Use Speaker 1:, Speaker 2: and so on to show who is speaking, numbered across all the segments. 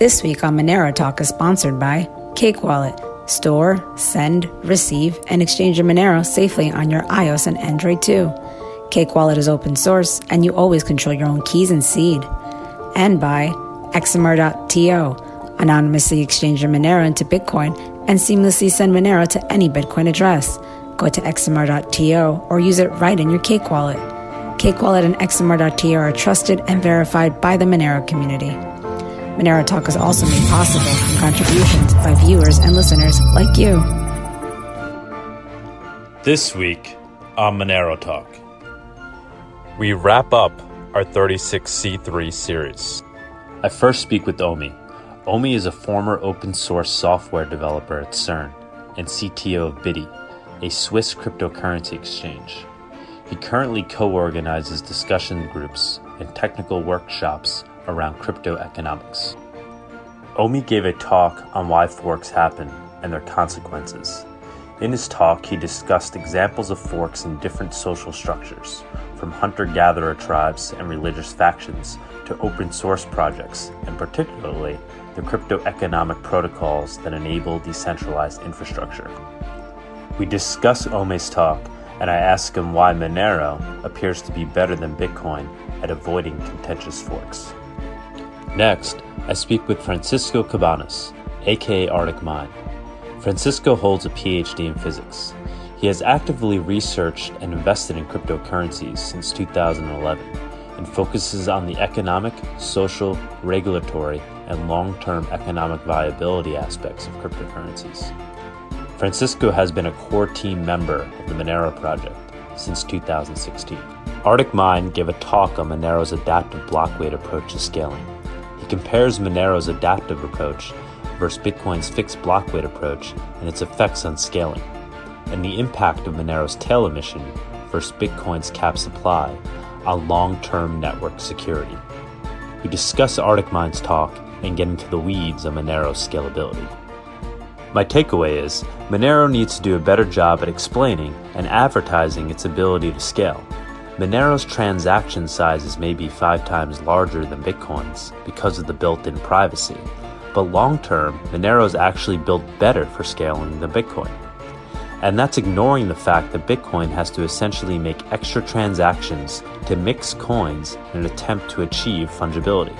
Speaker 1: This week on Monero Talk is sponsored by Cake Wallet. Store, send, receive, and exchange your Monero safely on your iOS and Android too. Cake Wallet is open source, and you always control your own keys and seed. And by XMR.to. Anonymously exchange your Monero into Bitcoin and seamlessly send Monero to any Bitcoin address. Go to XMR.to or use it right in your Cake Wallet. Cake Wallet and XMR.to are trusted and verified by the Monero community. Monero Talk is also made possible from contributions by viewers and listeners like you.
Speaker 2: This week on Monero Talk, we wrap up our 36C3 series. I first speak with Omi. Omi is a former open source software developer at CERN and CTO of Bity, a Swiss cryptocurrency exchange. He currently co organizes discussion groups and technical workshops around crypto economics. Omi gave a talk on why forks happen and their consequences. In his talk, he discussed examples of forks in different social structures, from hunter gatherer tribes and religious factions to open source projects, and particularly the crypto economic protocols that enable decentralized infrastructure. We discuss Omi's talk, and I ask him why Monero appears to be better than Bitcoin at avoiding contentious forks. Next, I speak with Francisco Cabanas, aka ArticMine. Francisco holds a PhD in physics. He has actively researched and invested in cryptocurrencies since 2011 and focuses on the economic, social, regulatory, and long term economic viability aspects of cryptocurrencies. Francisco has been a core team member of the Monero project since 2016. ArticMine gave a talk on Monero's adaptive block weight approach to scaling. Compares Monero's adaptive approach versus Bitcoin's fixed block weight approach and its effects on scaling, and the impact of Monero's tail emission versus Bitcoin's cap supply on long term network security. We discuss ArticMine's talk and get into the weeds on Monero's scalability. My takeaway is Monero needs to do a better job at explaining and advertising its ability to scale. Monero's transaction sizes may be five times larger than Bitcoin's because of the built in privacy, but long term, Monero is actually built better for scaling than Bitcoin. And that's ignoring the fact that Bitcoin has to essentially make extra transactions to mix coins in an attempt to achieve fungibility.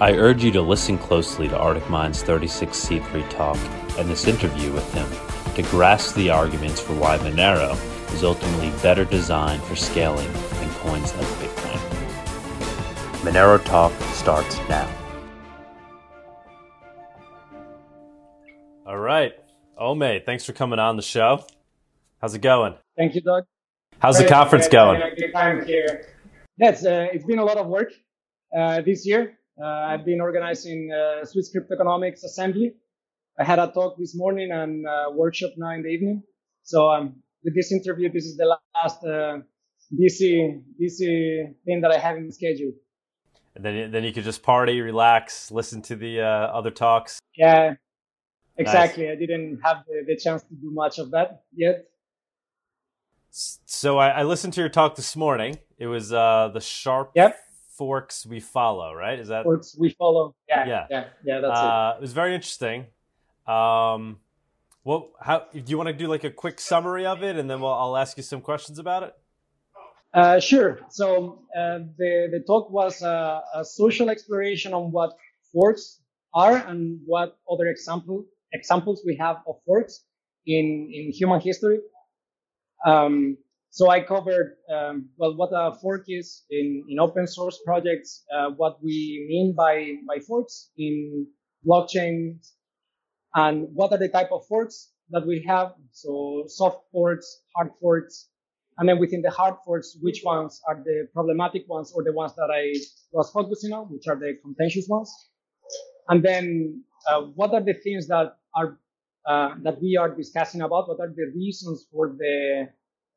Speaker 2: I urge you to listen closely to ArticMine's 36C3 talk and this interview with him to grasp the arguments for why Monero is ultimately better designed for scaling than coins like Bitcoin. Monero Talk starts now. All right. Ome, thanks for coming on the show. How's it going?
Speaker 3: Thank you, Doug.
Speaker 2: How's the conference going?
Speaker 3: Time here. Yes, uh, it's been a lot of work uh, this year. Uh, I've been organizing uh, Swiss Crypto Economics Assembly. I had a talk this morning and a workshop now in the evening. So um, with this interview, this is the last uh, busy busy thing that I have in the schedule.
Speaker 2: And then then you could just party, relax, listen to the uh, other talks.
Speaker 3: Yeah, exactly. Nice. I didn't have the, the, chance to do much of that yet.
Speaker 2: So I, I listened to your talk this morning. It was uh, the sharp
Speaker 3: yep.
Speaker 2: forks we follow, right? Is that
Speaker 3: forks we follow? Yeah, yeah, yeah. yeah that's
Speaker 2: uh,
Speaker 3: it.
Speaker 2: It was very interesting. Um, well, how do you want to do like a quick summary of it, and then we'll, I'll ask you some questions about it.
Speaker 3: Uh, sure. So uh, the the talk was uh, a social exploration on what forks are and what other example examples we have of forks in in human history. Um, so I covered um, well what a fork is in in open source projects, uh, what we mean by by forks in blockchain and what are the type of forks that we have. So soft forks, hard forks, and then within the hard forks, which ones are the problematic ones or the ones that I was focusing on, which are the contentious ones. And then uh, what are the things that are uh, that we are discussing about? What are the reasons for the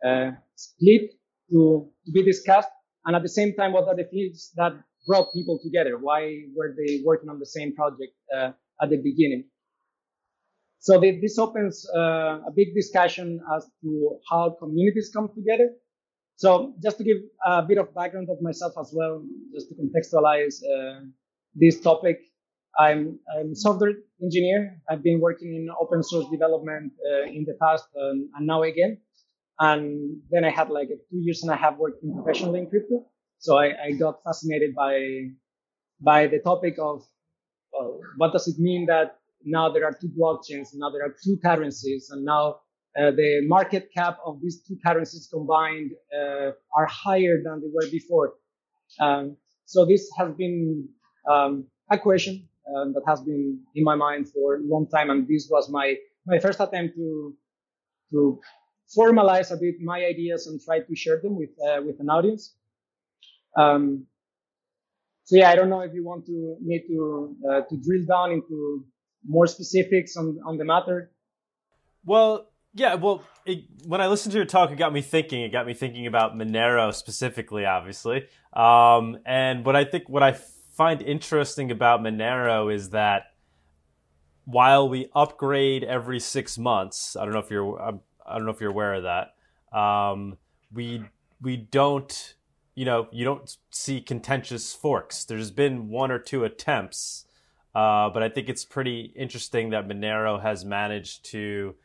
Speaker 3: uh, split to, to be discussed? And at the same time, what are the things that brought people together? Why were they working on the same project uh, at the beginning? So this opens uh, a big discussion as to how communities come together. So just to give a bit of background of myself as well, just to contextualize uh, this topic, I'm, a software engineer. I've been working in open source development uh, in the past um, and now again. And then I had like two years and a half working professionally in crypto. So I, I got fascinated by, by the topic of well, what does it mean that now there are two blockchains, now there are two currencies, and now uh, the market cap of these two currencies combined uh, are higher than they were before. Um, so this has been um, a question um, that has been in my mind for a long time, and this was my my first attempt to to formalize a bit my ideas and try to share them with uh, with an audience. Um, so yeah, I don't know if you want to to uh, to drill down into more specifics on on the matter.
Speaker 4: Well, yeah, well, it, when I listened to your talk, it got me thinking. It got me thinking about Monero specifically, obviously. Um, and what I think, what I find interesting about Monero is that while we upgrade every six months, I don't know if you're, I don't know if you're aware of that. Um, we we don't, you know, you don't see contentious forks. There's been one or two attempts, uh, but I think it's pretty interesting that Monero has managed to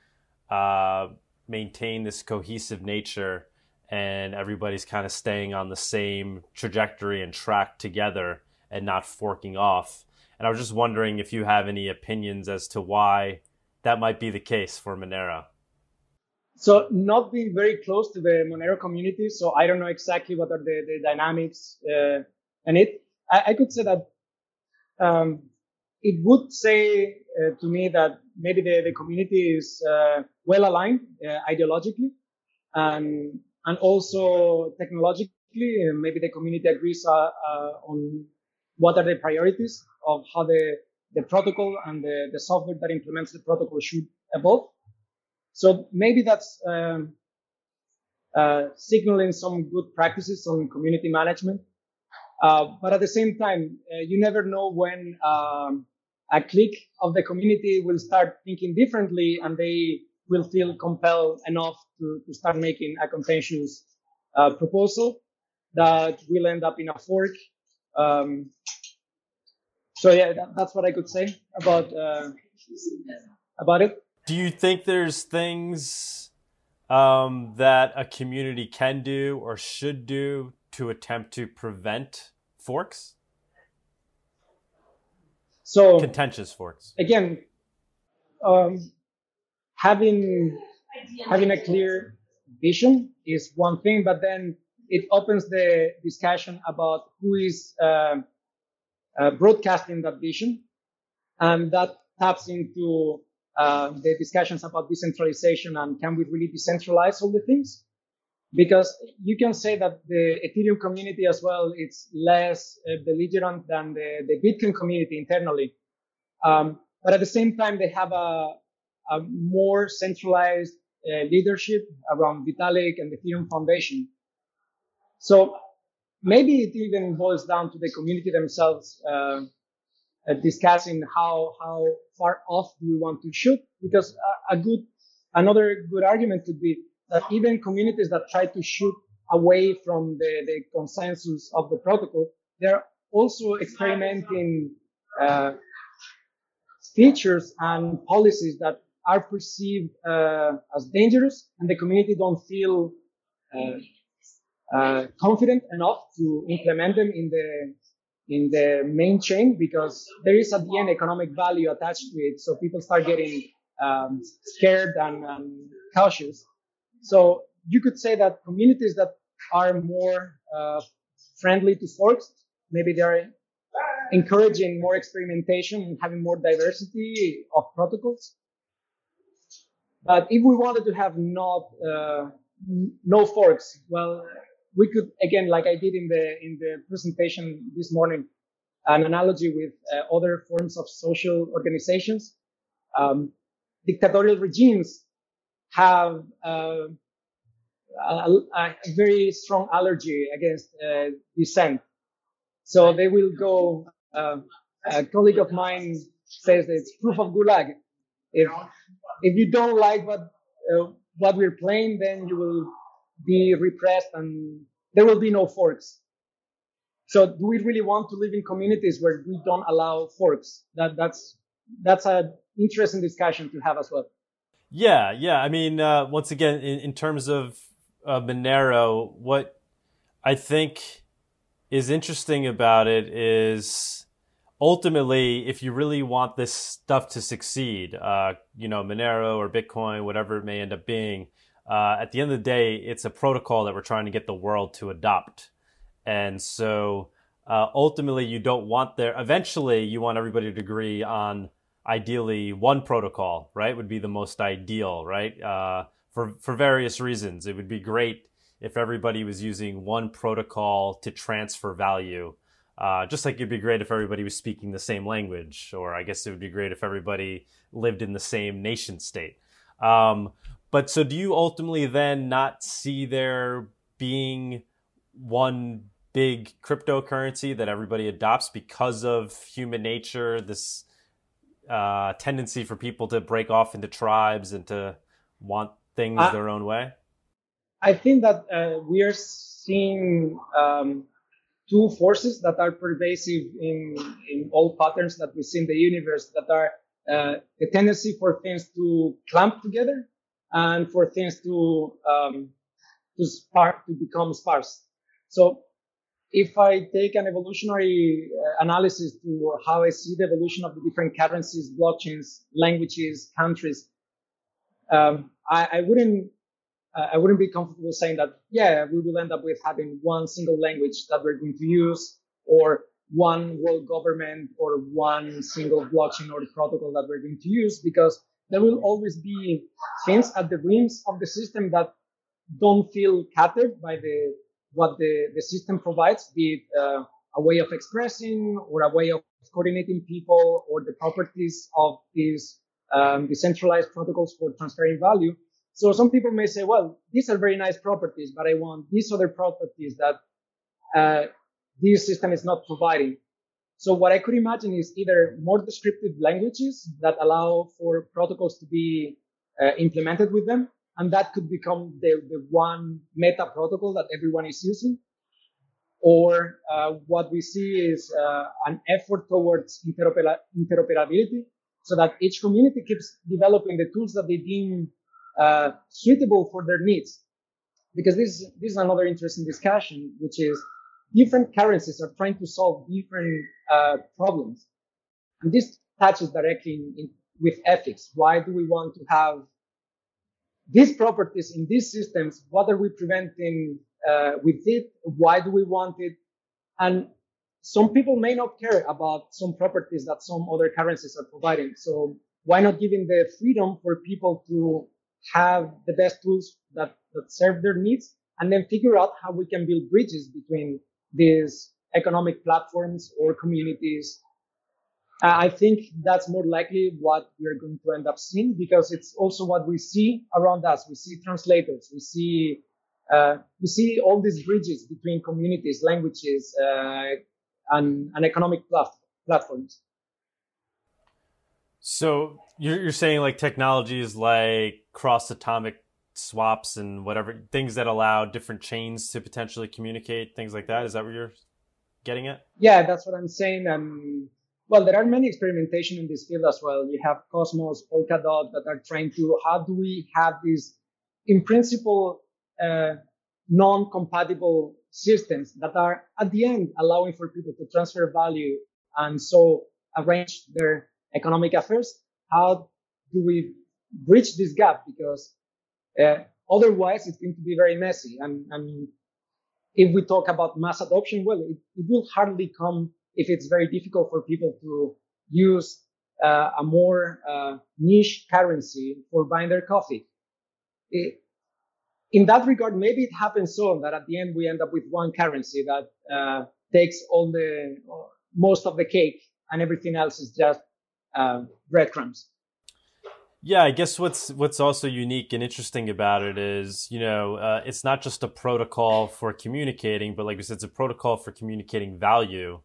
Speaker 4: uh, maintain this cohesive nature and everybody's kind of staying on the same trajectory and track together and not forking off. And I was just wondering if you have any opinions as to why that might be the case for Monero.
Speaker 3: So, not being very close to the Monero community, so I don't know exactly what are the, the dynamics uh, in it. I, I, could say that um, it would say uh, to me that maybe the, the community is uh, well aligned uh, ideologically and and also technologically. maybe the community agrees uh, uh, on what are the priorities of how the the protocol and the, the software that implements the protocol should evolve. So maybe that's um, uh, signaling some good practices on community management. but at the same time, you never know when um, a clique of the community will start thinking differently and they will feel compelled enough to, to start making a contentious uh, proposal that will end up in a fork. Um, so yeah, that, that's what I could say about uh, about it.
Speaker 4: Do you think there's things um, that a community can do or should do to attempt to prevent forks?
Speaker 3: So
Speaker 4: contentious forks.
Speaker 3: Again, um, having having a clear vision is one thing, but then it opens the discussion about who is uh, uh, broadcasting that vision, and that taps into uh, the discussions about decentralization and can we really decentralize all the things? Because you can say that the Ethereum community as well it's less uh, belligerent than the, the Bitcoin community internally. Um, but at the same time, they have a, a more centralized uh, leadership around Vitalik and the Ethereum Foundation. So maybe it even boils down to the community themselves uh, uh, discussing how how far off do we want to shoot. Because a, a good another good argument could be that even communities that try to shoot away from the, the consensus of the protocol, they're also experimenting uh, features and policies that are perceived uh, as dangerous, and the community don't feel uh, uh confident enough to implement them in the in the main chain because there is at the end economic value attached to it. So people start getting um, scared and, and cautious. So you could say that communities that are more uh, friendly to forks, maybe they're encouraging more experimentation and having more diversity of protocols. But if we wanted to have not uh, no forks, well, we could again, like I did in the in the presentation this morning, an analogy with uh, other forms of social organizations. Um, dictatorial regimes have uh, a, a, very strong allergy against uh, dissent. So they will go. Uh, a colleague of mine says it's proof of gulag. If if you don't like what uh, what we're playing, then you will be repressed and there will be no forks. So do we really want to live in communities where we don't allow forks? That that's that's an interesting discussion to have as well.
Speaker 4: Yeah, yeah. I mean, uh, once again, in, in terms of uh, Monero, what I think is interesting about it is ultimately, if you really want this stuff to succeed, uh, you know, Monero or Bitcoin, whatever it may end up being, uh, at the end of the day, it's a protocol that we're trying to get the world to adopt. And so uh, ultimately, you don't want there, eventually, you want everybody to agree on ideally one protocol, right? Would be the most ideal, right? Uh, for, for various reasons. It would be great if everybody was using one protocol to transfer value. Uh, just like it'd be great if everybody was speaking the same language, or I guess it would be great if everybody lived in the same nation state. Um, but so do you ultimately then not see there being one big cryptocurrency that everybody adopts because of human nature, this uh, tendency for people to break off into tribes and to want things uh, their own way?
Speaker 3: I think that uh, we are seeing um, two forces that are pervasive in, in all patterns that we see in the universe that are uh, the tendency for things to clump together and for things to um, to spark to become sparse. So if I take an evolutionary uh, analysis to how I see the evolution of the different currencies, blockchains, languages, countries, um, I, I, wouldn't uh, I wouldn't be comfortable saying that yeah we will end up with having one single language that we're going to use or one world government or one single blockchain or protocol that we're going to use because there will always be things at the rims of the system that don't feel catered by the what the, the system provides, be it uh, a way of expressing or a way of coordinating people or the properties of these um, decentralized protocols for transferring value. So some people may say, well, these are very nice properties, but I want these other properties that uh, this system is not providing. So what I could imagine is either more descriptive languages that allow for protocols to be uh, implemented with them, and that could become the, the one meta protocol that everyone is using. Or uh, what we see is uh, an effort towards interopera- interoperability, so that each community keeps developing the tools that they deem uh, suitable for their needs. Because this this is another interesting discussion, which is different currencies are trying to solve different uh, problems, and this touches directly in, in, with ethics. Why do we want to have these properties in these systems, what are we preventing uh, with it? Why do we want it? And some people may not care about some properties that some other currencies are providing. So why not giving the freedom for people to have the best tools that, that serve their needs and then figure out how we can build bridges between these economic platforms or communities uh, I think that's more likely what we're going to end up seeing because it's also what we see around us. We see translators, we see uh, we see all these bridges between communities, languages, uh, and, and economic plat- platforms.
Speaker 4: So you're, you're saying like technologies like cross atomic swaps and whatever things that allow different chains to potentially communicate, things like that. Is that what you're getting at?
Speaker 3: Yeah, that's what I'm saying. And well, there are many experimentation in this field as well. You have Cosmos, Polkadot that are trying to, how do we have these, in principle, uh, non-compatible systems that are at the end allowing for people to transfer value and so arrange their economic affairs. How do we bridge this gap? Because uh, otherwise it's going to be very messy. And, and if we talk about mass adoption, well, it, it will hardly come if it's very difficult for people to use uh, a more uh, niche currency for buying their coffee. It, in that regard, maybe it happens so that at the end we end up with one currency that uh, takes all the most of the cake, and everything else is just uh, breadcrumbs.
Speaker 4: Yeah, I guess what's what's also unique and interesting about it is, you know, uh, it's not just a protocol for communicating, but like I said, it's a protocol for communicating value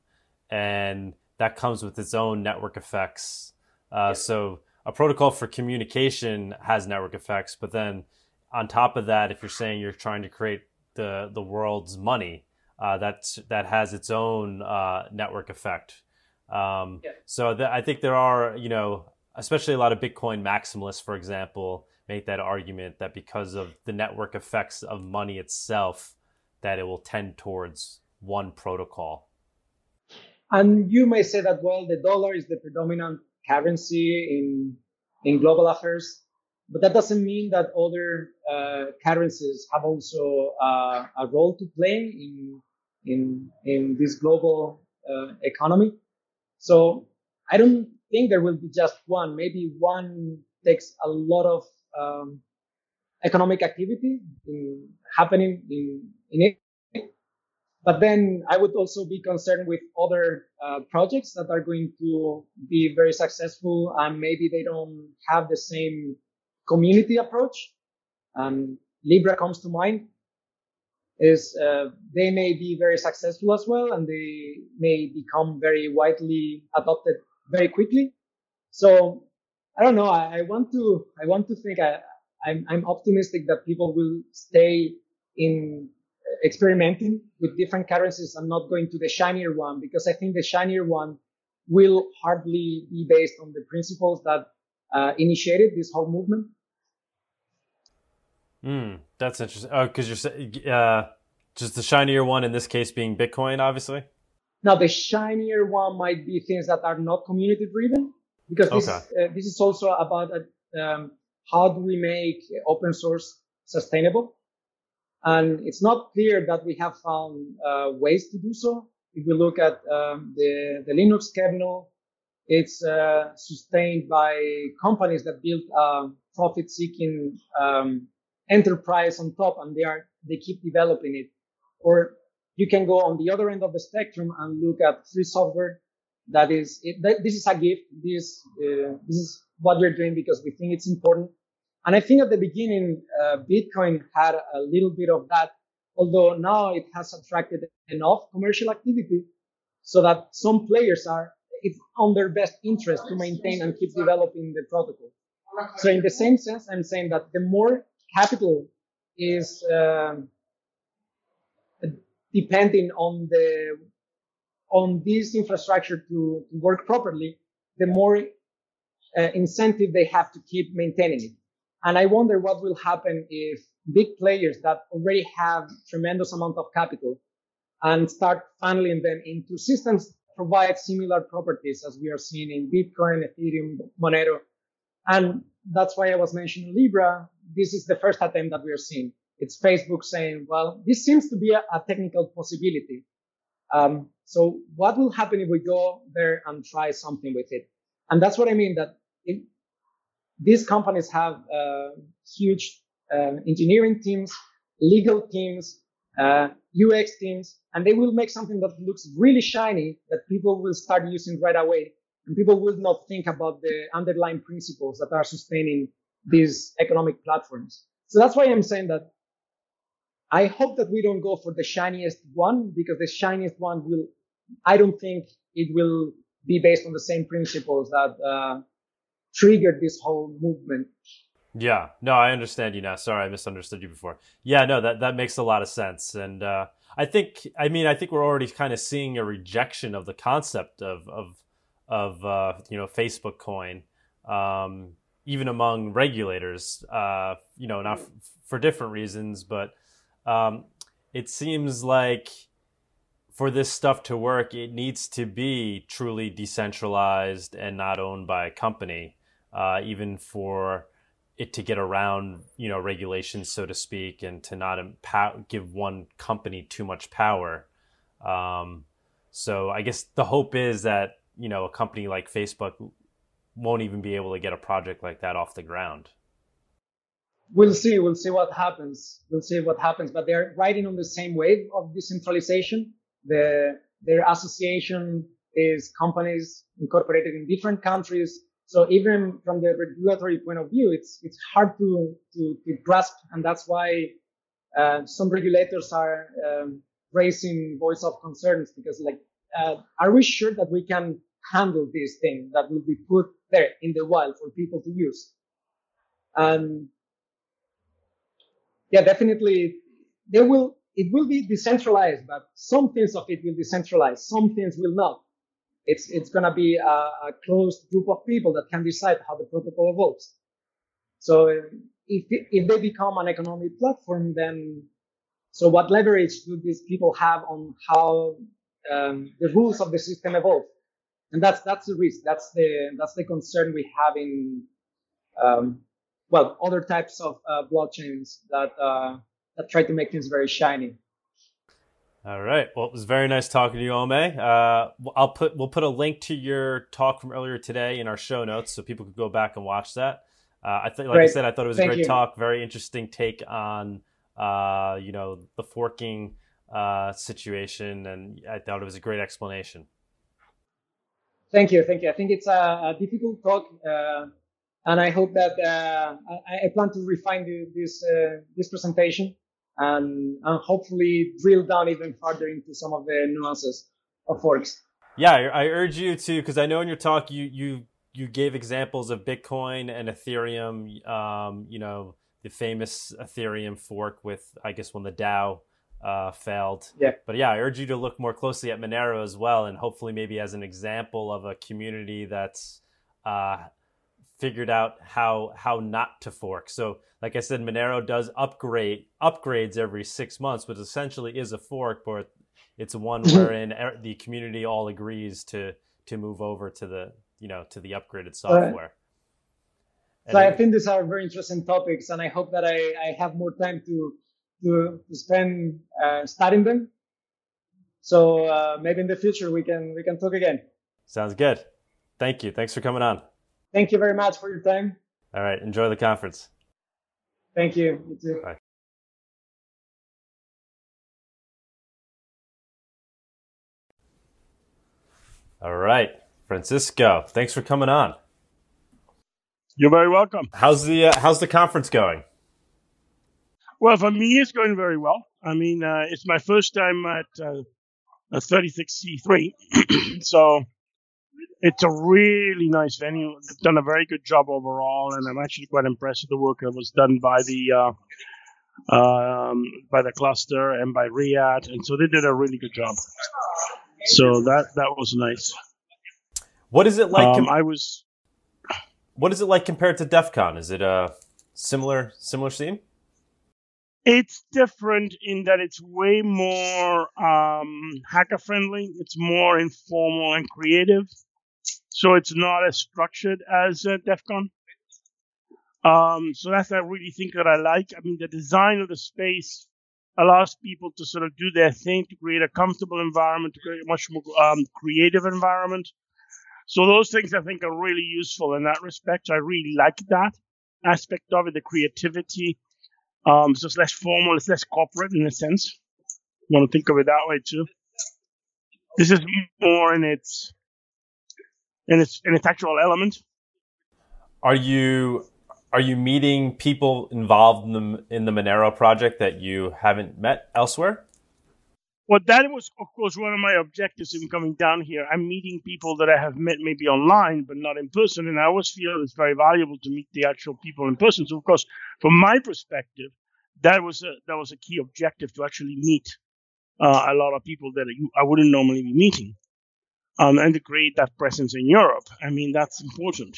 Speaker 4: and that comes with its own network effects. Uh, So a protocol for communication has network effects, but then on top of that, if you're saying you're trying to create the the world's money, uh, that's that has its own uh, network effect. Um, yeah. So th- I think there are, you know, especially a lot of Bitcoin maximalists, for example, make that argument that because of the network effects of money itself, that it will tend towards one protocol.
Speaker 3: And you may say that well, the dollar is the predominant currency in in global affairs, but that doesn't mean that other uh, currencies have also uh, a role to play in in in this global uh, economy. So I don't think there will be just one. Maybe one takes a lot of um, economic activity in, happening in, in it. But then I would also be concerned with other uh, projects that are going to be very successful and maybe they don't have the same community approach. Um, Libra comes to mind is uh, they may be very successful as well and they may become very widely adopted very quickly. So I don't know. I, I want to I want to think I, I'm I'm optimistic that people will stay in experimenting with different currencies. I'm not going to the shinier one because I think the shinier one will hardly be based on the principles that uh, initiated this whole movement.
Speaker 4: Hmm, that's interesting. Oh, because you're saying uh, just the shinier one in this case being Bitcoin, obviously.
Speaker 3: Now the shinier one might be things that are not community driven because this okay. uh, this is also about uh, um, how do we make open source sustainable, and it's not clear that we have found uh, ways to do so. If we look at um, the the Linux kernel, it's uh, sustained by companies that build a profit-seeking um, enterprise on top, and they are they keep developing it. Or you can go on the other end of the spectrum and look at free software that is it, this is a gift this uh, this is what we're doing because we think it's important and i think at the beginning uh, bitcoin had a little bit of that although now it has attracted enough commercial activity so that some players are it's on their best interest to maintain and keep developing the protocol so in the same sense i'm saying that the more capital is um, depending on the on this infrastructure to, to work properly, the more uh, incentive they have to keep maintaining it. And I wonder what will happen if big players that already have tremendous amount of capital and start funneling them into systems provide similar properties as we are seeing in Bitcoin, Ethereum, Monero. And that's why I was mentioning Libra. This is the first attempt that we are seeing. It's Facebook saying, well, this seems to be a, a technical possibility. Um, so what will happen if we go there and try something with it? And that's what I mean that these companies have uh, huge uh, engineering teams, legal teams, uh, UX teams, and they will make something that looks really shiny that people will start using right away. And people will not think about the underlying principles that are sustaining these economic platforms. So that's why I'm saying that I hope that we don't go for the shiniest one because the shiniest one will, I don't think it will be based on the same principles that uh, triggered this whole movement.
Speaker 4: Yeah, no, I understand you now. Sorry, I misunderstood you before. Yeah, no, that that makes a lot of sense, and uh, I think, I mean, I think we're already kind of seeing a rejection of the concept of of of uh, you know Facebook coin, um, even among regulators. Uh, you know, not f- for different reasons, but um, it seems like for this stuff to work, it needs to be truly decentralized and not owned by a company, uh, even for it to get around, you know, regulations, so to speak, and to not empower, give one company too much power. Um, so I guess the hope is that you know a company like Facebook won't even be able to get a project like that off the ground
Speaker 3: we'll see. We'll see what happens. We'll see what happens. But they're riding on the same wave of decentralization. The, their association is companies incorporated in different countries. So even from the regulatory point of view, it's it's hard to to, to grasp, and that's why uh, some regulators are um, raising voice of concerns because, like, uh, are we sure that we can handle this thing that will be put there in the wild for people to use? And yeah, definitely there will, it will be decentralized, but some things of it will be centralized, some things will not. It's it's gonna be a, a closed group of people that can decide how the protocol evolves. So if if they become an economic platform, then so what leverage do these people have on how um, the rules of the system evolve? And that's that's the risk. That's the that's the concern we have in um, well other types of uh, blockchains that uh, that try to make things very shiny.
Speaker 4: All right. Well, it was very nice talking to you, Ome. Uh, I'll put we'll put a link to your talk from earlier today in our show notes, so people could go back and watch that. Uh, I think, like great. I said, I thought it was Thank a great you. talk. Very interesting take on uh, you know the forking uh, situation, and I thought it was a great explanation.
Speaker 3: Thank you, thank you. I think it's a, a difficult talk, uh, and I hope that uh, I, I, plan to refine the, this uh, this presentation and, and hopefully drill down even further into some of the nuances of forks.
Speaker 4: Yeah, I urge you to because I know in your talk you you you gave examples of Bitcoin and Ethereum. Um, you know the famous Ethereum fork with I guess when the DAO uh, failed.
Speaker 3: Yeah.
Speaker 4: But yeah, I urge you to look more closely at Monero as well, and hopefully maybe as an example of a community that's uh, figured out how how not to fork. So, like I said, Monero does upgrade upgrades every six months, but essentially is a fork, but it's one mm-hmm. wherein the community all agrees to to move over to the you know to the upgraded software.
Speaker 3: So I think these are very interesting topics, and I hope that I, I have more time to to, to spend uh, studying them. So uh, maybe in the future we can we can talk again.
Speaker 4: Sounds good. Thank you. Thanks for coming on.
Speaker 3: Thank you very much for your time.
Speaker 4: All right. Enjoy the conference.
Speaker 3: Thank you. You too.
Speaker 4: Bye. All right, Francisco. Thanks for coming on.
Speaker 5: You're very welcome.
Speaker 4: How's the uh, How's the conference going?
Speaker 5: Well, for me, it's going very well. I mean, uh, it's my first time at uh, a 36C3, so it's a really nice venue. They've done a very good job overall, and I'm actually quite impressed with the work that was done by the uh, um, by the cluster and by Riyadh, and so they did a really good job. So that that was nice.
Speaker 4: What is it like?
Speaker 5: Um, com- I was.
Speaker 4: What is it like compared to DEF CON? Is it a similar similar scene?
Speaker 5: It's different in that it's way more um, hacker friendly. It's more informal and creative. So it's not as structured as uh, DEF CON. Um, so that's I really think that I like. I mean, the design of the space allows people to sort of do their thing to create a comfortable environment, to create a much more um, creative environment. So those things I think are really useful in that respect. I really like that aspect of it, the creativity um, so it's less formal, it's less corporate in a sense. You want to think of it that way too. This is more in its in its in its actual element.
Speaker 4: Are you are you meeting people involved in the in the Monero project that you haven't met elsewhere?
Speaker 5: Well, that was, of course, one of my objectives in coming down here. I'm meeting people that I have met maybe online, but not in person. And I always feel it's very valuable to meet the actual people in person. So, of course, from my perspective, that was a, that was a key objective to actually meet uh, a lot of people that I wouldn't normally be meeting, um, and to create that presence in Europe. I mean, that's important.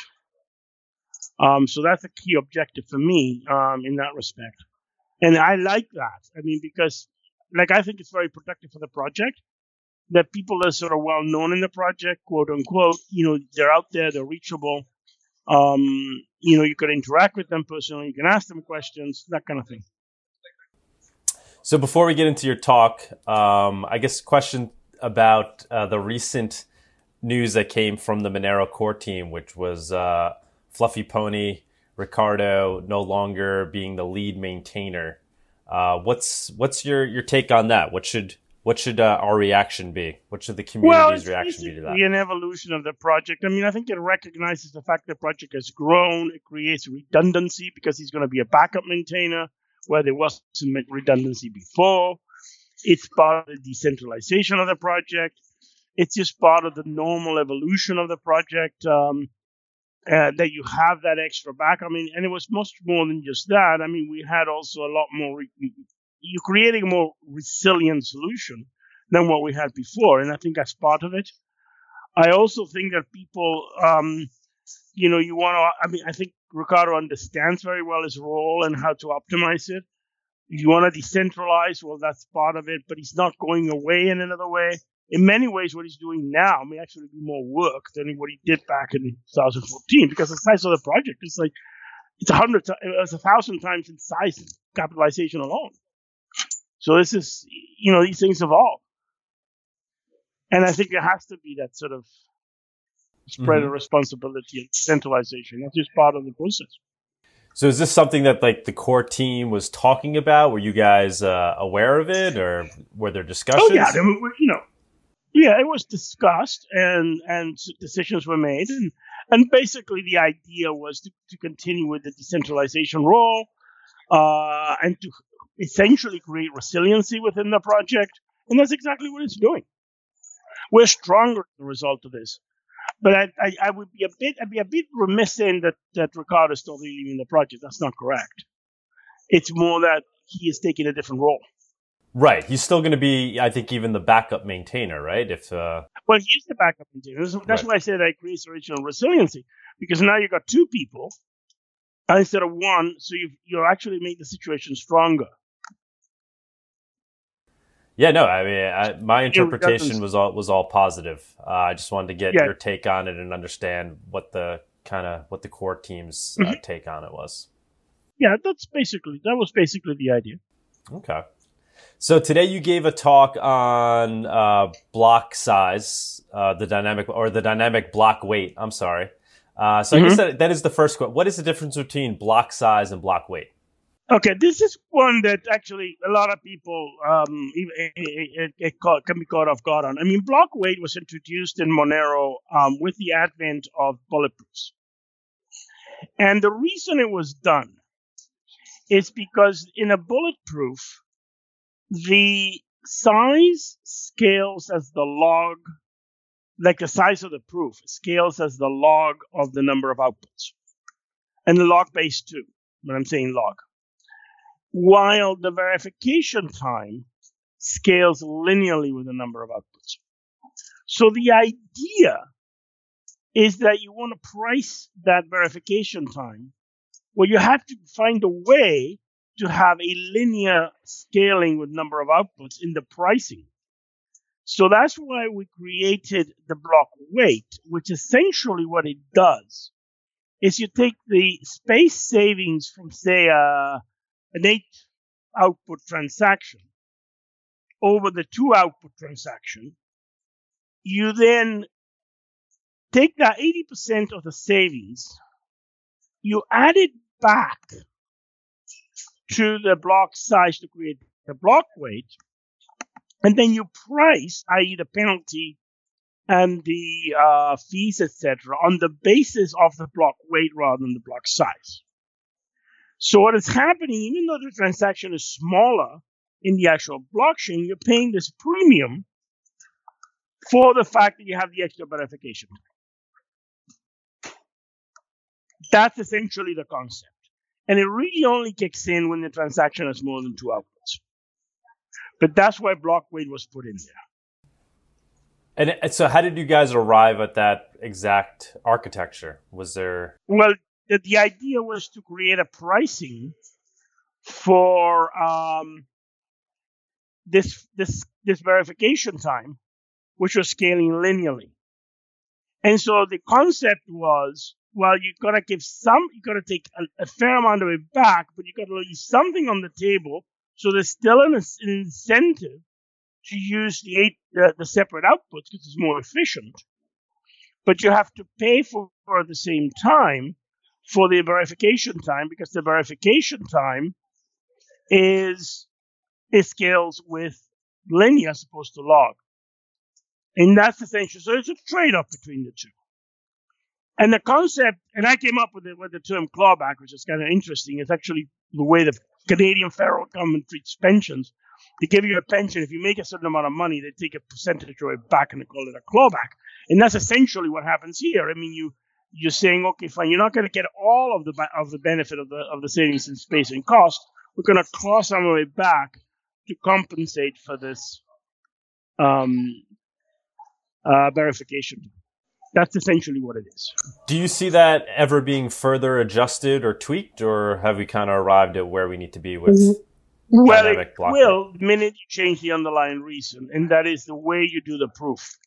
Speaker 5: Um, so that's a key objective for me um, in that respect. And I like that. I mean, because like I think it's very protective for the project that people are sort of well known in the project, quote unquote. You know, they're out there, they're reachable. Um, you know, you can interact with them personally, you can ask them questions, that kind of thing.
Speaker 4: So before we get into your talk, um, I guess question about uh, the recent news that came from the Monero core team, which was uh, Fluffy Pony Riccardo no longer being the lead maintainer. Uh, what's what's your your take on that? What should what should uh, our reaction be? What should the community's well, reaction be to that?
Speaker 5: An evolution of the project. I mean, I think it recognizes the fact the project has grown. It creates redundancy because he's going to be a backup maintainer where there wasn't redundancy before. It's part of the decentralization of the project. It's just part of the normal evolution of the project. Um, uh, that you have that extra back. I mean, and it was much more than just that. I mean, we had also a lot more re- you're creating a more resilient solution than what we had before, and I think that's part of it. I also think that people, um, you know, you want to. I mean, I think Riccardo understands very well his role and how to optimize it. You want to decentralize, well, that's part of it, but he's not going away in another way. In many ways, what he's doing now may actually be more work than what he did back in 2014 because the size of the project is like it's a hundred, it's a thousand times in size capitalization alone. So this is, you know, these things evolve. And I think there has to be that sort of spread mm-hmm. of responsibility and centralization. That's just part of the process.
Speaker 4: So is this something that like the core team was talking about? Were you guys uh, aware of it, or were there discussions?
Speaker 5: Oh yeah, you know, yeah, it was discussed and and decisions were made, and and basically the idea was to, to continue with the decentralization role, uh, and to essentially create resiliency within the project, and that's exactly what it's doing. We're stronger as a result of this. But I, I, I, would be a bit, I'd be a bit remiss saying that that Riccardo is still leading the project. That's not correct. It's more that he is taking a different role.
Speaker 4: Right. He's still going to be, I think, even the backup maintainer, right? If uh...
Speaker 5: well, he's the backup maintainer. That's, right. why I said I creates original resiliency because now you've got two people instead of one, so you you actually make the situation stronger.
Speaker 4: Yeah, no, I mean, I, my interpretation was all was all positive. Uh, I just wanted to get yeah. your take on it and understand what the kind of what the core team's uh, mm-hmm. take on it was.
Speaker 5: Yeah, that's basically that was basically the idea.
Speaker 4: Okay. So today you gave a talk on uh, block size, uh, the dynamic or the dynamic block weight. I'm sorry. Uh, so mm-hmm. I guess mm-hmm. that, that is the first question. What is the difference between block size and block weight?
Speaker 5: Okay, this is one that actually a lot of people um, it, it, it can be caught off guard on. I mean, block weight was introduced in Monero um, with the advent of bulletproofs. And the reason it was done is because in a bulletproof, the size scales as the log, like the size of the proof scales as the log of the number of outputs. And the log base too, but I'm saying log while the verification time scales linearly with the number of outputs. So the idea is that you want to price that verification time where you have to find a way to have a linear scaling with number of outputs in the pricing. So that's why we created the block weight, which essentially what it does is you take the space savings from say a an eight output transaction over the two output transaction, you then take that 80% of the savings, you add it back to the block size to create the block weight, and then you price, i.e., the penalty and the uh, fees, etc., on the basis of the block weight rather than the block size. So what is happening, even though the transaction is smaller in the actual blockchain, you're paying this premium for the fact that you have the extra verification. That's essentially the concept. And it really only kicks in when the transaction has more than two outputs. But that's why block weight was put in
Speaker 4: there. And so, how did you guys arrive at that exact architecture? Was there?
Speaker 5: Well, that the idea was to create a pricing for um, this this this verification time, which was scaling linearly. And so the concept was, well, you've gotta give some, you've gotta take a, a fair amount of it back, but you've gotta leave something on the table, so there's still an, an incentive to use the eight the, the separate outputs because it's more efficient. But you have to pay for, for at the same time for the verification time because the verification time is it scales with linear as opposed to log. And that's essential. So it's a trade-off between the two. And the concept, and I came up with it with the term clawback, which is kind of interesting. It's actually the way the Canadian federal government treats pensions. They give you a pension. If you make a certain amount of money, they take a percentage of it back and they call it a clawback. And that's essentially what happens here. I mean, you you're saying, okay, fine, you're not going to get all of the of the benefit of the of the savings in space and cost. We're going to claw some of it back to compensate for this um, uh, verification. That's essentially what it is.
Speaker 4: Do you see that ever being further adjusted or tweaked, or have we kind of arrived at where we need to be with? Mm-hmm.
Speaker 5: Well, it will the minute you change the underlying reason, and that is the way you do the proof.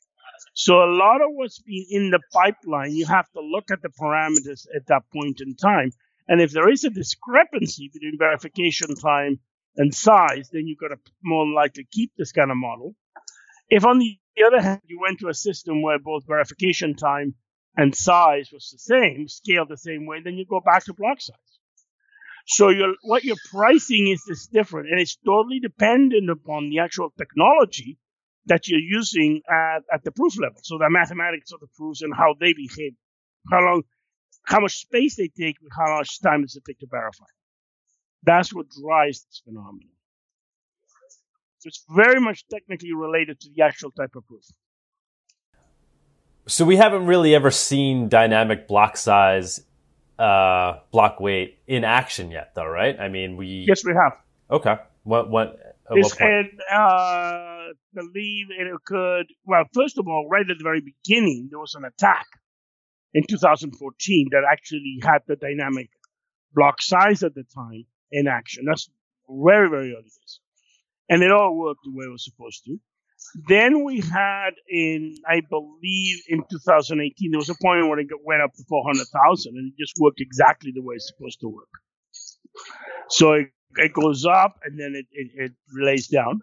Speaker 5: So a lot of what's been in the pipeline, you have to look at the parameters at that point in time. And if there is a discrepancy between verification time and size, then you've got to more likely keep this kind of model. If on the other hand, you went to a system where both verification time and size was the same, scaled the same way, then you go back to block size. So your what you're pricing is this different, and it's totally dependent upon the actual technology that you're using at, at the proof level. So the mathematics of the proofs and how they behave, how long, how much space they take, how much time does it take to verify. That's what drives this phenomenon. So it's very much technically related to the actual type of proof.
Speaker 4: So we haven't really ever seen dynamic block size, uh, block weight in action yet, though, right? I mean, we
Speaker 5: yes, we have.
Speaker 4: Okay. What what?
Speaker 5: This, and uh, believe it occurred. Well, first of all, right at the very beginning, there was an attack in 2014 that actually had the dynamic block size at the time in action. That's very very early days and it all worked the way it was supposed to. Then we had in, I believe, in 2018, there was a point where it went up to 400,000 and it just worked exactly the way it's supposed to work. So it, it goes up and then it, it, it lays down.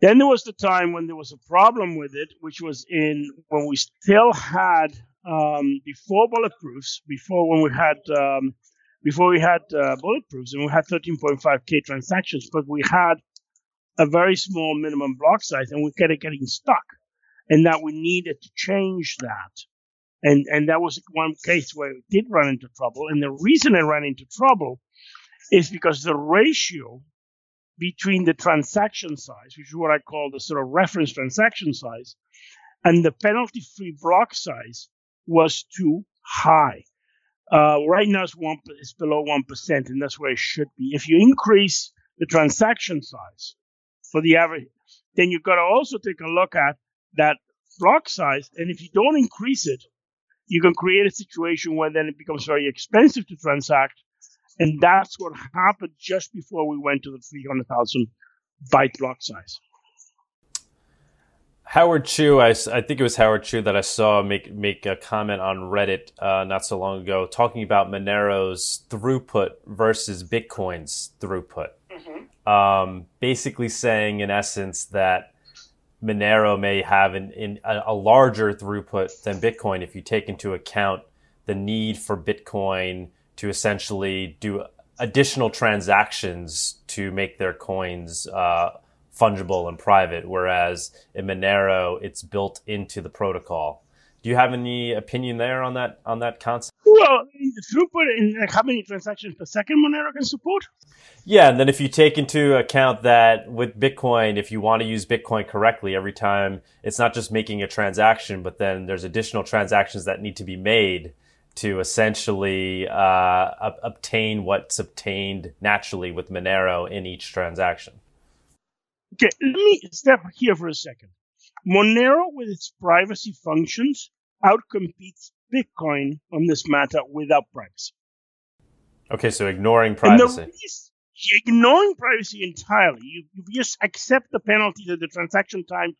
Speaker 5: Then there was the time when there was a problem with it, which was in when we still had um, before bulletproofs, before when we had um, before we had uh, bulletproofs, and we had 13.5k transactions, but we had a very small minimum block size and we kept getting stuck and that we needed to change that. And, and that was one case where it did run into trouble. And the reason it ran into trouble is because the ratio between the transaction size, which is what I call the sort of reference transaction size, and the penalty free block size was too high. Uh, right now it's, one, it's below 1%, and that's where it should be. If you increase the transaction size, for the average, then you've got to also take a look at that block size. And if you don't increase it, you can create a situation where then it becomes very expensive to transact. And that's what happened just before we went to the 300,000 byte block size.
Speaker 4: Howard Chu, I, I think it was Howard Chu that I saw make make a comment on Reddit uh, not so long ago, talking about Monero's throughput versus Bitcoin's throughput um, basically saying in essence that Monero may have an, in, a, larger throughput than Bitcoin if you take into account the need for Bitcoin to essentially do additional transactions to make their coins uh, fungible and private, whereas in Monero it's built into the protocol. Do you have any opinion there on that on that concept?
Speaker 5: Well, throughput and like how many transactions per second Monero can support?
Speaker 4: Yeah, and then if you take into account that with Bitcoin, if you want to use Bitcoin correctly every time, it's not just making a transaction, but then there's additional transactions that need to be made to essentially uh, obtain what's obtained naturally with Monero in each transaction.
Speaker 5: Okay, let me step here for a second. Monero, with its privacy functions, outcompetes Bitcoin on this matter without privacy.
Speaker 4: Okay, so ignoring privacy.
Speaker 5: Reason, ignoring privacy entirely, you, you, just accept the penalty that the transaction time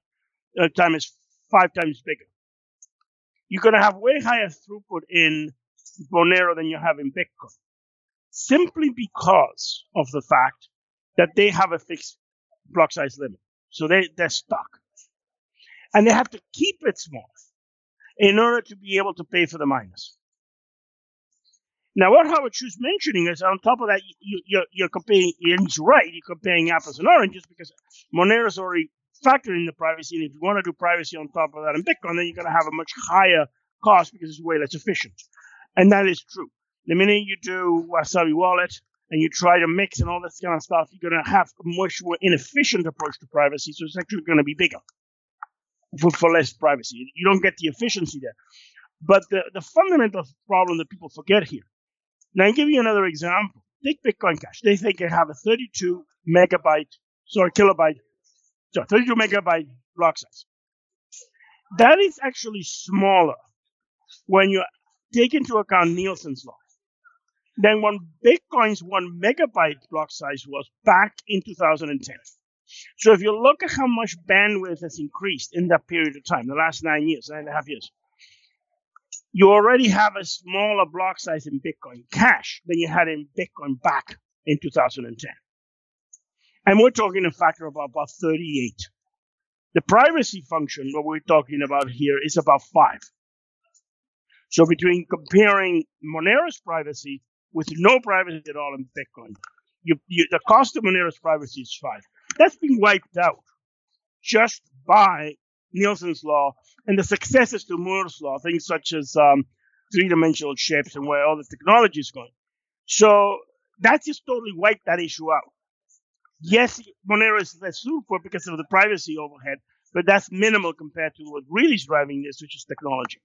Speaker 5: uh, time is five times bigger. You're going to have way higher throughput in Monero than you have in Bitcoin, simply because of the fact that they have a fixed block size limit. So they, they're stuck and they have to keep it small in order to be able to pay for the miners. Now, what Howard Chu's mentioning is on top of that, you, you're, you're comparing, and he's right, you're comparing apples and oranges because Monero's already factoring the privacy. And if you want to do privacy on top of that in Bitcoin, then you're going to have a much higher cost because it's way less efficient. And that is true. The minute you do Wasabi Wallet and you try to mix and all this kind of stuff, you're going to have a much more inefficient approach to privacy. So it's actually going to be bigger for, for less privacy. You don't get the efficiency there. But the, the fundamental problem that people forget here. Now, I'll give you another example. Take Bitcoin Cash. They think they have a 32 megabyte sorry, kilobyte, so 32 megabyte block size. That is actually smaller when you take into account Nielsen's law than when Bitcoin's one megabyte block size was back in 2010. So if you look at how much bandwidth has increased in that period of time, the last nine years, nine and a half years, you already have a smaller block size in Bitcoin Cash than you had in Bitcoin back in 2010. And we're talking a factor of about 38. The privacy function, what we're talking about here, is about five. So between comparing Monero's privacy with no privacy at all in Bitcoin, you, you, the cost of Monero's privacy is five. That's been wiped out just by Nielsen's law and the successors to Moore's law, things such as um, three-dimensional shapes and where all the technology is going. So that just totally wiped that issue out. Yes, Monero is less sued for because of the privacy overhead, but that's minimal compared to what really is driving this, which is technology.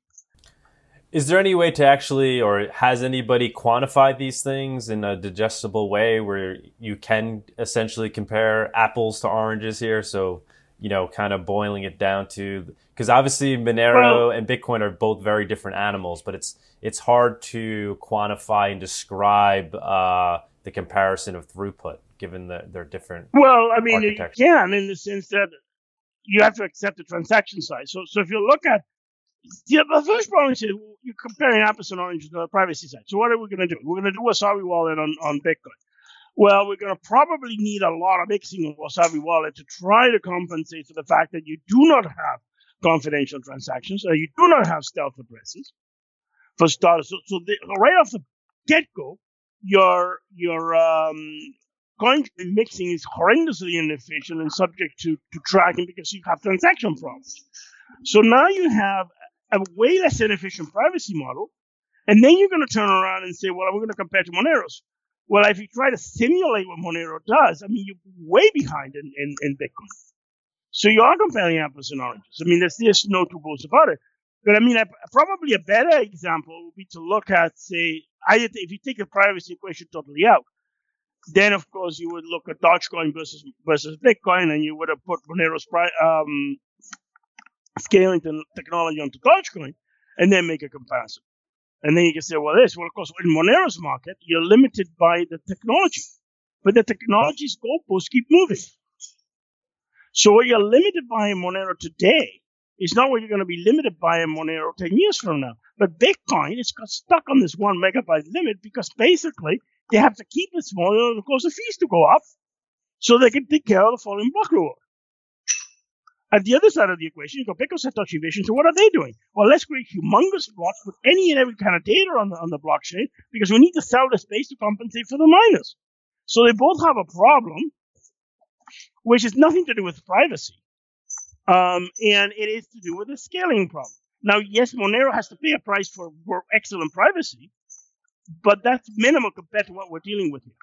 Speaker 4: Is there any way to actually, or has anybody quantified these things in a digestible way where you can essentially compare apples to oranges here? So, you know, kind of boiling it down to, because obviously Monero well, and Bitcoin are both very different animals, but it's it's hard to quantify and describe uh, the comparison of throughput given that they're different.
Speaker 5: Well, I mean, you can in the sense that you have to accept the transaction size. So, so if you look at the, the first problem is you're comparing apples and oranges to the privacy side. So what are we going to do? We're going to do a Wasabi Wallet on, on Bitcoin. Well, we're going to probably need a lot of mixing of Wasabi Wallet to try to compensate for the fact that you do not have confidential transactions, or you do not have stealth addresses for starters. So, so the, right off the get go, your your um, coin mixing is horrendously inefficient and subject to, to tracking because you have transaction problems. So now you have a way less inefficient privacy model. And then you're going to turn around and say, well, we're going to compare to Monero's. Well, if you try to simulate what Monero does, I mean, you're way behind in, in, in Bitcoin. So you are comparing apples and oranges. I mean, there's, there's no two ways about it. But I mean, probably a better example would be to look at, say, if you take the privacy equation totally out, then of course you would look at Dogecoin versus versus Bitcoin, and you would have put Monero's pri- um, scaling the technology onto Dogecoin, and then make a comparison. And then you can say, well, this, well, of course, in Monero's market, you're limited by the technology, but the technology's goalposts keep moving. So what you're limited by in Monero today is not what you're going to be limited by in Monero 10 years from now. But Bitcoin is stuck on this one megabyte limit because basically they have to keep it small in order cause the fees to go up so they can take care of the falling block reward. At the other side of the equation, you got Bitcoin Satoshi Vision. So what are they doing? Well, let's create humongous blocks with any and every kind of data on the, on the blockchain because we need to sell the space to compensate for the miners. So they both have a problem, which has nothing to do with privacy. Um, and it is to do with the scaling problem. Now, yes, Monero has to pay a price for, for excellent privacy, but that's minimal compared to what we're dealing with here.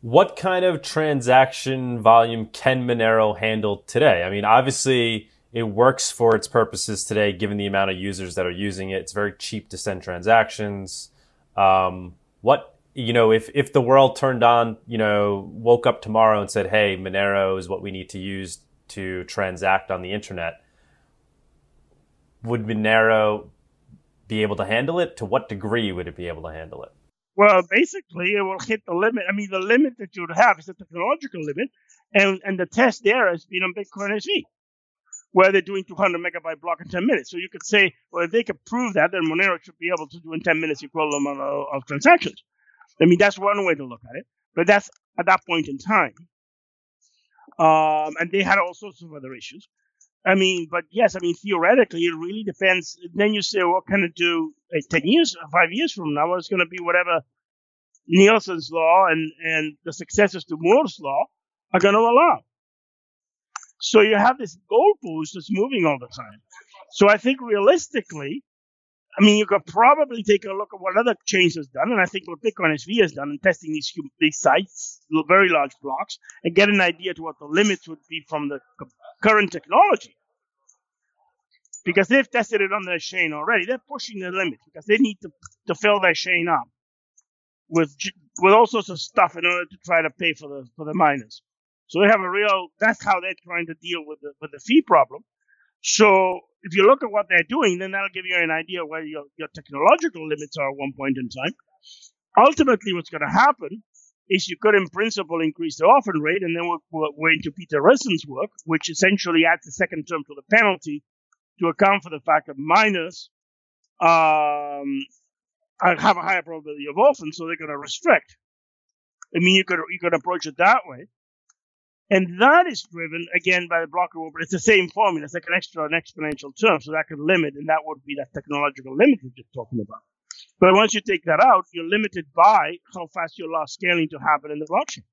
Speaker 4: What kind of transaction volume can Monero handle today? I mean, obviously, it works for its purposes today, given the amount of users that are using it. It's very cheap to send transactions. Um, what you know, if if the world turned on, you know, woke up tomorrow and said, "Hey, Monero is what we need to use to transact on the internet," would Monero be able to handle it? To what degree would it be able to handle it?
Speaker 5: Well, basically, it will hit the limit. I mean, the limit that you would have is a technological limit, and and the test there has been on Bitcoin SV, where they're doing 200 megabyte block in 10 minutes. So you could say, well, if they could prove that, then Monero should be able to do in 10 minutes equivalent amount of, of transactions. I mean, that's one way to look at it, but that's at that point in time. Um, and they had all sorts of other issues. I mean, but yes, I mean, theoretically, it really depends. Then you say, what can it do uh, 10 years, five years from now? It's going to be whatever Nielsen's law and, and the successors to Moore's law are going to allow. So you have this goalpost that's moving all the time. So I think realistically, I mean, you could probably take a look at what other chains has done, and I think what Bitcoin SV has done in testing these these sites, very large blocks, and get an idea to what the limits would be from the current technology. Because they've tested it on their chain already, they're pushing the limit because they need to to fill their chain up with with all sorts of stuff in order to try to pay for the for the miners. So they have a real, that's how they're trying to deal with the, with the fee problem. So if you look at what they're doing, then that'll give you an idea where your, your technological limits are at one point in time. Ultimately, what's going to happen is you could, in principle, increase the orphan rate, and then we're, we're into Peter Rizun's work, which essentially adds a second term to the penalty to account for the fact that miners um, have a higher probability of orphans, so they're going to restrict. I mean, you could you could approach it that way, and that is driven again by the block rule, but it's the same formula. It's like an extra an exponential term, so that could limit, and that would be that technological limit we're just talking about. But once you take that out, you're limited by how fast you allow scaling to happen in the blockchain.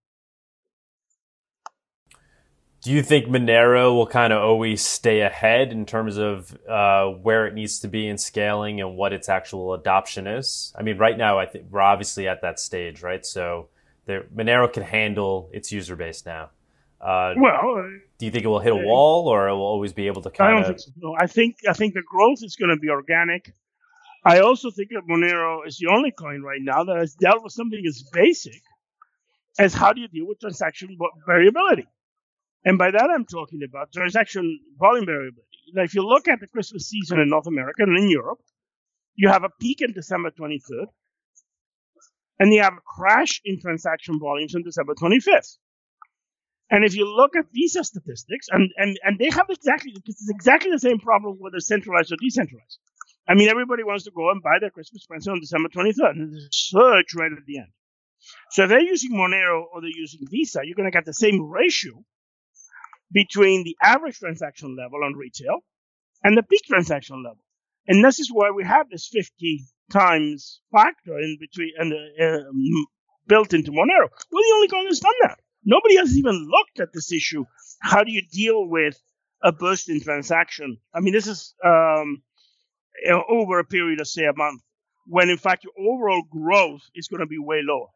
Speaker 4: Do you think Monero will kind of always stay ahead in terms of uh, where it needs to be in scaling and what its actual adoption is? I mean, right now, I think we're obviously at that stage, right? So there, Monero can handle its user base now.
Speaker 5: Uh, well,
Speaker 4: do you think it will hit a wall, or it will always be able to kind
Speaker 5: of? I don't think so. No, I think I think the growth is going to be organic. I also think that Monero is the only coin right now that has dealt with something as basic as how do you deal with transaction variability. And by that, I'm talking about transaction volume variability. Now, if you look at the Christmas season in North America and in Europe, you have a peak in December 23rd, and you have a crash in transaction volumes on December 25th. And if you look at Visa statistics, and, and, and they have exactly, it's exactly the same problem whether centralized or decentralized. I mean, everybody wants to go and buy their Christmas present on December 23rd, and there's a surge right at the end. So if they're using Monero or they're using Visa, you're going to get the same ratio between the average transaction level on retail and the peak transaction level. And this is why we have this 50 times factor in between and uh, um, built into Monero. We're the only coin that's done that. Nobody has even looked at this issue. How do you deal with a burst in transaction? I mean, this is um, over a period of say a month, when in fact your overall growth is going to be way lower.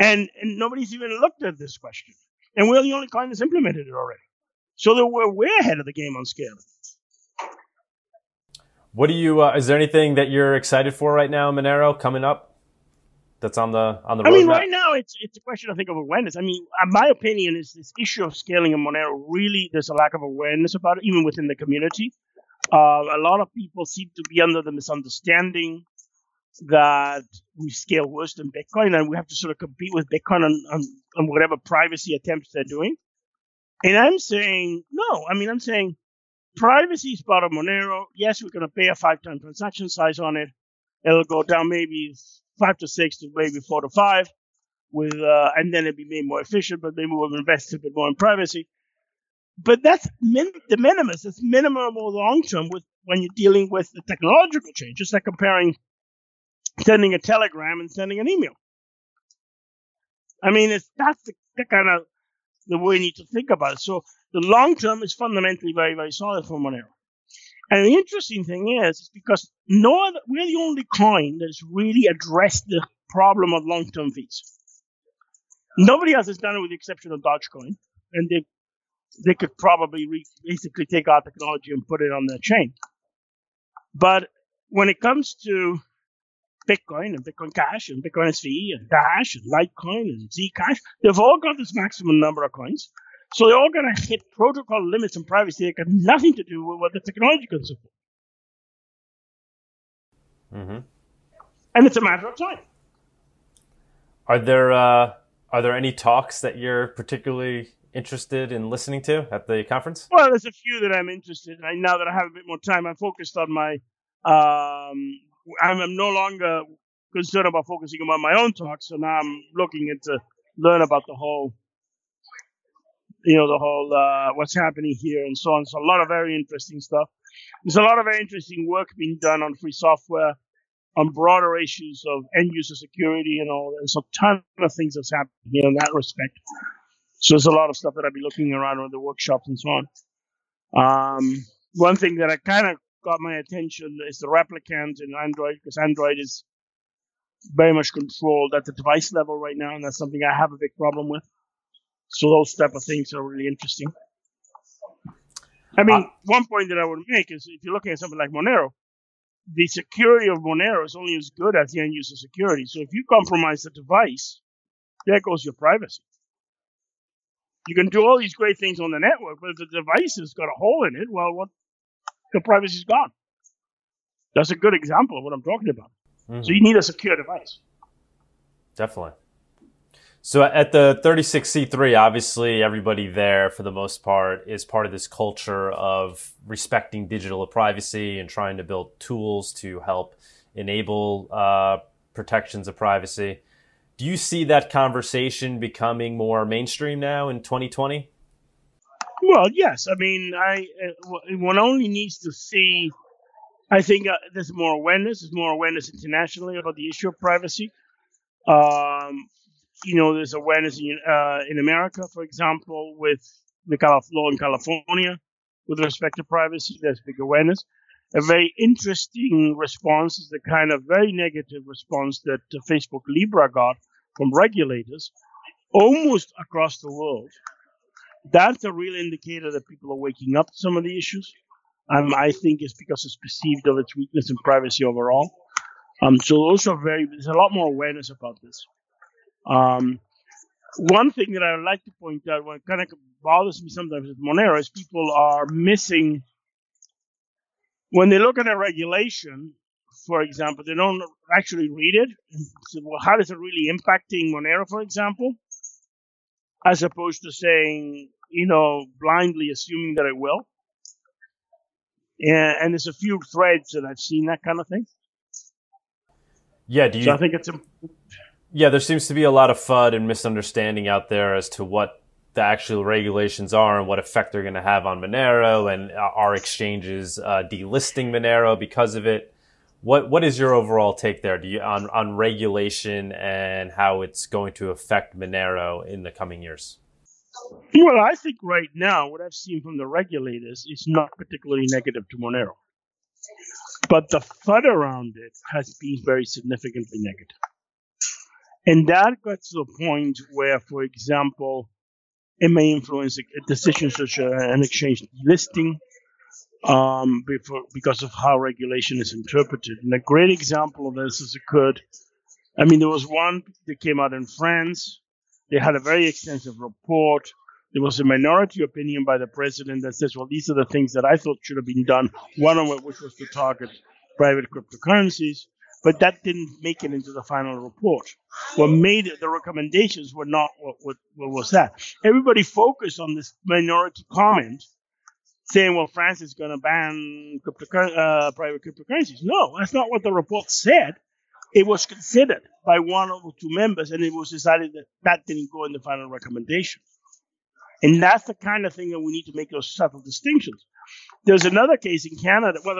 Speaker 5: And, and nobody's even looked at this question. And we're the only coin that's implemented it already. So that we're way ahead of the game on scale.
Speaker 4: What do you? Uh, is there anything that you're excited for right now, Monero, coming up? That's on the on the. I
Speaker 5: mean, right now it's it's a question I think of awareness. I mean, uh, my opinion is this issue of scaling in Monero really there's a lack of awareness about it, even within the community. Uh, a lot of people seem to be under the misunderstanding that we scale worse than Bitcoin, and we have to sort of compete with Bitcoin on, on, on whatever privacy attempts they're doing. And I'm saying no. I mean, I'm saying privacy is part of Monero. Yes, we're going to pay a five-time transaction size on it. It'll go down maybe five to six to maybe four to five, with uh, and then it'd be made more efficient. But maybe we'll invest a bit more in privacy. But that's min- the minimus. It's minimum or long term with when you're dealing with the technological change. Just like comparing sending a telegram and sending an email. I mean, it's that's the, the kind of the way you need to think about it. So the long term is fundamentally very, very solid for Monero. And the interesting thing is, is because no other, we're the only coin that's really addressed the problem of long term fees. Nobody else has done it with the exception of Dogecoin, and they they could probably re- basically take our technology and put it on their chain. But when it comes to Bitcoin and Bitcoin Cash and Bitcoin SV and Dash and Litecoin and Zcash. They've all got this maximum number of coins. So they're all going to hit protocol limits and privacy that got nothing to do with what the technology can support. Mm-hmm. And it's a matter of time.
Speaker 4: Are there uh, are there any talks that you're particularly interested in listening to at the conference?
Speaker 5: Well, there's a few that I'm interested in. Now that I have a bit more time, I'm focused on my um, I'm, I'm no longer concerned about focusing on my own talk. So now I'm looking into learn about the whole, you know, the whole uh, what's happening here and so on. So a lot of very interesting stuff. There's a lot of very interesting work being done on free software, on broader issues of end user security and all. There's a ton of things that's happening here in that respect. So there's a lot of stuff that I'll be looking around on the workshops and so on. Um, one thing that I kind of got my attention is the replicant in Android because Android is very much controlled at the device level right now, and that's something I have a big problem with. So those type of things are really interesting. I mean, uh, one point that I would make is if you're looking at something like Monero, the security of Monero is only as good as the end user security. So if you compromise the device, there goes your privacy. You can do all these great things on the network, but if the device has got a hole in it, well, what the privacy's gone. That's a good example of what I'm talking about. Mm-hmm. So you need a secure device.
Speaker 4: Definitely. So at the 36C3, obviously everybody there, for the most part, is part of this culture of respecting digital privacy and trying to build tools to help enable uh, protections of privacy. Do you see that conversation becoming more mainstream now in 2020?
Speaker 5: Well, yes. I mean, I uh, one only needs to see. I think uh, there's more awareness. There's more awareness internationally about the issue of privacy. Um, you know, there's awareness in, uh, in America, for example, with the law in California with respect to privacy. There's big awareness. A very interesting response is the kind of very negative response that Facebook Libra got from regulators almost across the world. That's a real indicator that people are waking up to some of the issues. Um, I think it's because it's perceived of its weakness in privacy overall. Um, so also very, there's a lot more awareness about this. Um, one thing that I would like to point out, what kind of bothers me sometimes with Monero is people are missing when they look at a regulation. For example, they don't actually read it. So, well, how is it really impacting Monero, for example? As opposed to saying, you know, blindly assuming that it will. And, and there's a few threads that I've seen that kind of thing.
Speaker 4: Yeah, do you?
Speaker 5: So I think it's
Speaker 4: yeah, there seems to be a lot of FUD and misunderstanding out there as to what the actual regulations are and what effect they're going to have on Monero and our exchanges uh, delisting Monero because of it. What what is your overall take there? Do you on on regulation and how it's going to affect Monero in the coming years?
Speaker 5: Well, I think right now what I've seen from the regulators is not particularly negative to Monero, but the FUD around it has been very significantly negative. And that gets to the point where, for example, it may influence decisions such as an exchange listing um, before, because of how regulation is interpreted. And a great example of this has occurred. I mean, there was one that came out in France. They had a very extensive report. There was a minority opinion by the president that says, well, these are the things that I thought should have been done. One of which was to target private cryptocurrencies but that didn't make it into the final report. What made it, the recommendations were not what, what, what was that. Everybody focused on this minority comment saying, well, France is going to ban cryptocur- uh, private cryptocurrencies. No, that's not what the report said. It was considered by one or two members, and it was decided that that didn't go in the final recommendation. And that's the kind of thing that we need to make those subtle distinctions. There's another case in Canada. Well,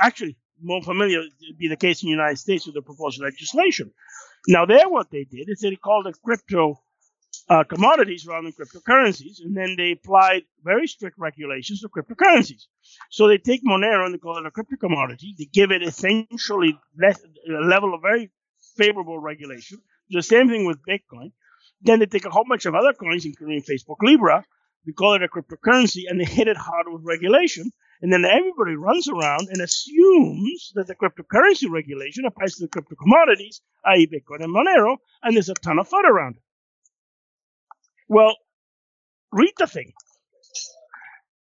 Speaker 5: actually, more familiar be the case in the United States with the proposed legislation. Now, there, what they did is they called it crypto uh, commodities rather than cryptocurrencies, and then they applied very strict regulations to cryptocurrencies. So they take Monero and they call it a crypto commodity. They give it essentially less, a level of very favorable regulation. The same thing with Bitcoin. Then they take a whole bunch of other coins, including Facebook Libra, they call it a cryptocurrency, and they hit it hard with regulation. And then everybody runs around and assumes that the cryptocurrency regulation applies to the crypto commodities, i.e., Bitcoin and Monero, and there's a ton of FUD around it. Well, read the thing.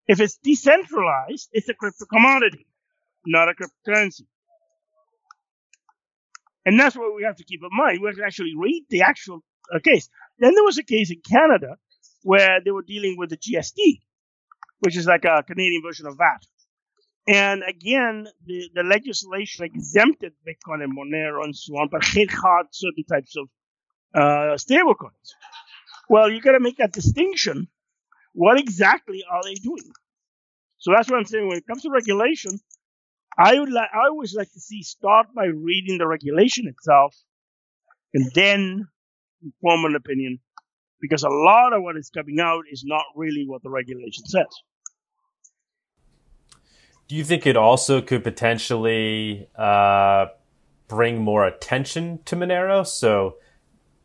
Speaker 5: If it's decentralized, it's a crypto commodity, not a cryptocurrency. And that's what we have to keep in mind. We have to actually read the actual uh, case. Then there was a case in Canada where they were dealing with the GST, which is like a Canadian version of VAT. And again, the, the legislation exempted Bitcoin and Monero and so on, but hit hard certain types of uh, stablecoins. Well, you got to make that distinction. What exactly are they doing? So that's what I'm saying. When it comes to regulation, I would like, I always like to see start by reading the regulation itself, and then form an opinion because a lot of what is coming out is not really what the regulation says.
Speaker 4: Do you think it also could potentially uh, bring more attention to Monero? So,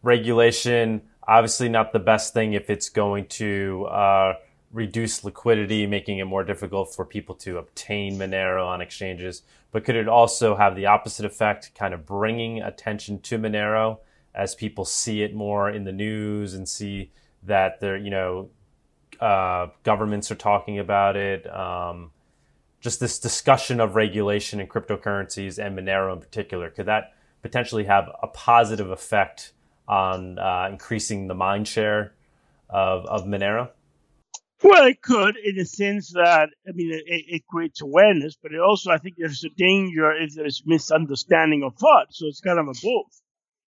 Speaker 4: regulation, obviously not the best thing if it's going to uh, reduce liquidity, making it more difficult for people to obtain Monero on exchanges. But could it also have the opposite effect, kind of bringing attention to Monero as people see it more in the news and see that there, you know, uh, governments are talking about it. Um, just this discussion of regulation in cryptocurrencies and Monero in particular, could that potentially have a positive effect on uh, increasing the mind share of, of Monero?
Speaker 5: Well, it could, in the sense that I mean, it, it, creates awareness, but it also, I think, there's a danger if there's misunderstanding of thought. So it's kind of a both,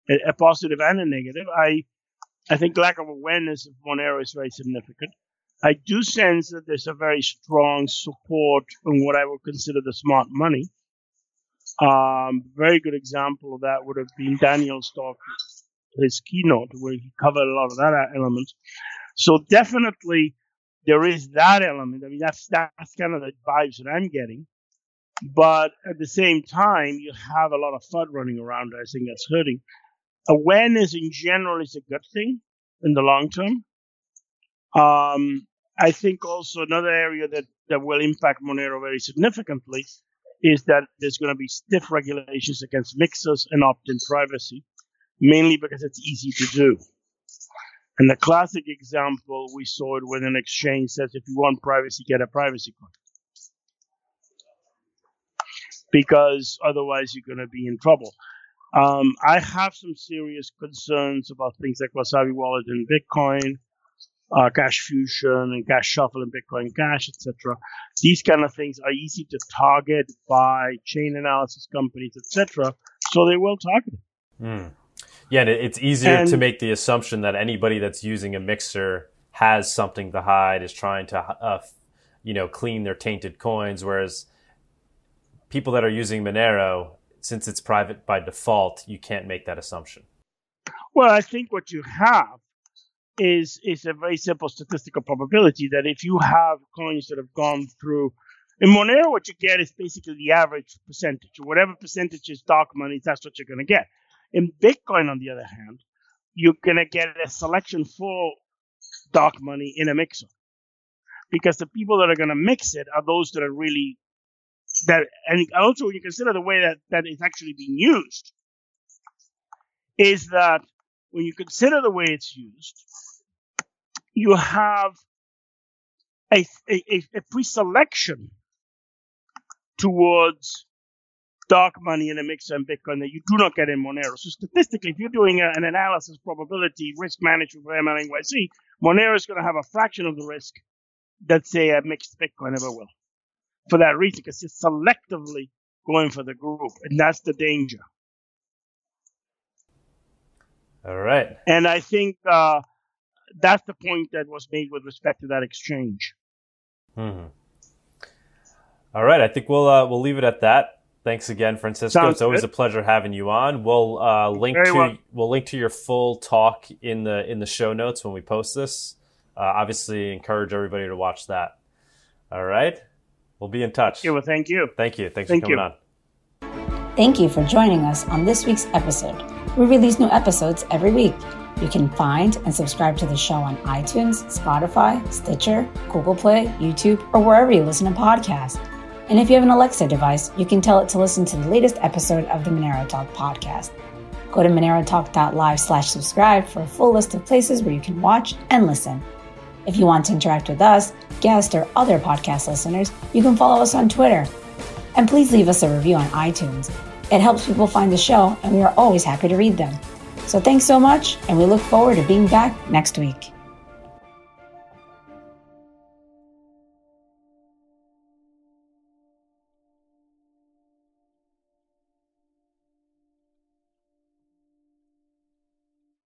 Speaker 5: a, a positive and a negative. I, I think lack of awareness of Monero is very significant. I do sense that there's a very strong support in what I would consider the smart money. Um, very good example of that would have been Daniel's talk, his keynote, where he covered a lot of that element. So definitely there is that element. I mean, that's that's kind of the vibes that I'm getting. But at the same time, you have a lot of FUD running around. I think that's hurting. Awareness in general is a good thing in the long term. Um, I think also another area that, that will impact Monero very significantly is that there's going to be stiff regulations against mixers and opt-in privacy, mainly because it's easy to do. And the classic example, we saw it when an exchange says, if you want privacy, get a privacy coin. Because otherwise you're going to be in trouble. Um, I have some serious concerns about things like Wasabi Wallet and Bitcoin, uh, Cash Fusion and Cash Shuffle and Bitcoin Cash, etc. These kind of things are easy to target by chain analysis companies, etc. So they will target it.
Speaker 4: Mm. Yeah, and it's easier and, to make the assumption that anybody that's using a mixer has something to hide, is trying to, uh, you know, clean their tainted coins. Whereas people that are using Monero, since it's private by default, you can't make that assumption.
Speaker 5: Well, I think what you have is is a very simple statistical probability that if you have coins that have gone through in Monero, what you get is basically the average percentage. Whatever percentage is dark money, that's what you're going to get. In Bitcoin, on the other hand, you're going to get a selection for dark money in a mixer. Because the people that are going to mix it are those that are really that, and also when you consider the way that that is actually being used, is that when you consider the way it's used, you have a, a, a pre-selection towards dark money in a mix and Bitcoin that you do not get in Monero. So statistically, if you're doing a, an analysis probability risk management for MLNYC, Monero is going to have a fraction of the risk that say a mixed Bitcoin ever will. For that reason, because it's selectively going for the group, and that's the danger.
Speaker 4: All right.
Speaker 5: And I think uh, that's the point that was made with respect to that exchange.
Speaker 4: Hmm. All right. I think we'll uh, we'll leave it at that. Thanks again, Francisco. Sounds it's always good. a pleasure having you on. We'll uh, link Very to well. we'll link to your full talk in the in the show notes when we post this. Uh, obviously, encourage everybody to watch that. All right, we'll be in touch.
Speaker 5: Yeah, well, thank you.
Speaker 4: Thank you. Thanks thank for coming you.
Speaker 1: on. Thank you for joining us on this week's episode. We release new episodes every week. You can find and subscribe to the show on iTunes, Spotify, Stitcher, Google Play, YouTube, or wherever you listen to podcasts. And if you have an Alexa device, you can tell it to listen to the latest episode of the Monero Talk podcast. Go to monerotalk.live slash subscribe for a full list of places where you can watch and listen. If you want to interact with us, guests, or other podcast listeners, you can follow us on Twitter. And please leave us a review on iTunes. It helps people find the show, and we are always happy to read them. So thanks so much, and we look forward to being back next week.